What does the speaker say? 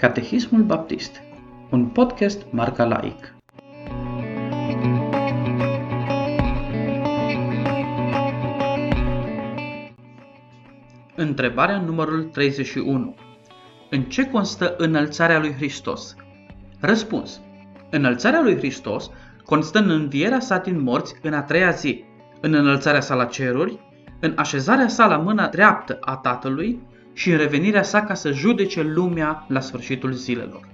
Catehismul Baptist, un podcast marca laic. Întrebarea numărul 31. În ce constă înălțarea lui Hristos? Răspuns. Înălțarea lui Hristos constă în învierea sa din morți în a treia zi, în înălțarea sa la ceruri, în așezarea sa la mâna dreaptă a Tatălui și în revenirea sa ca să judece lumea la sfârșitul zilelor.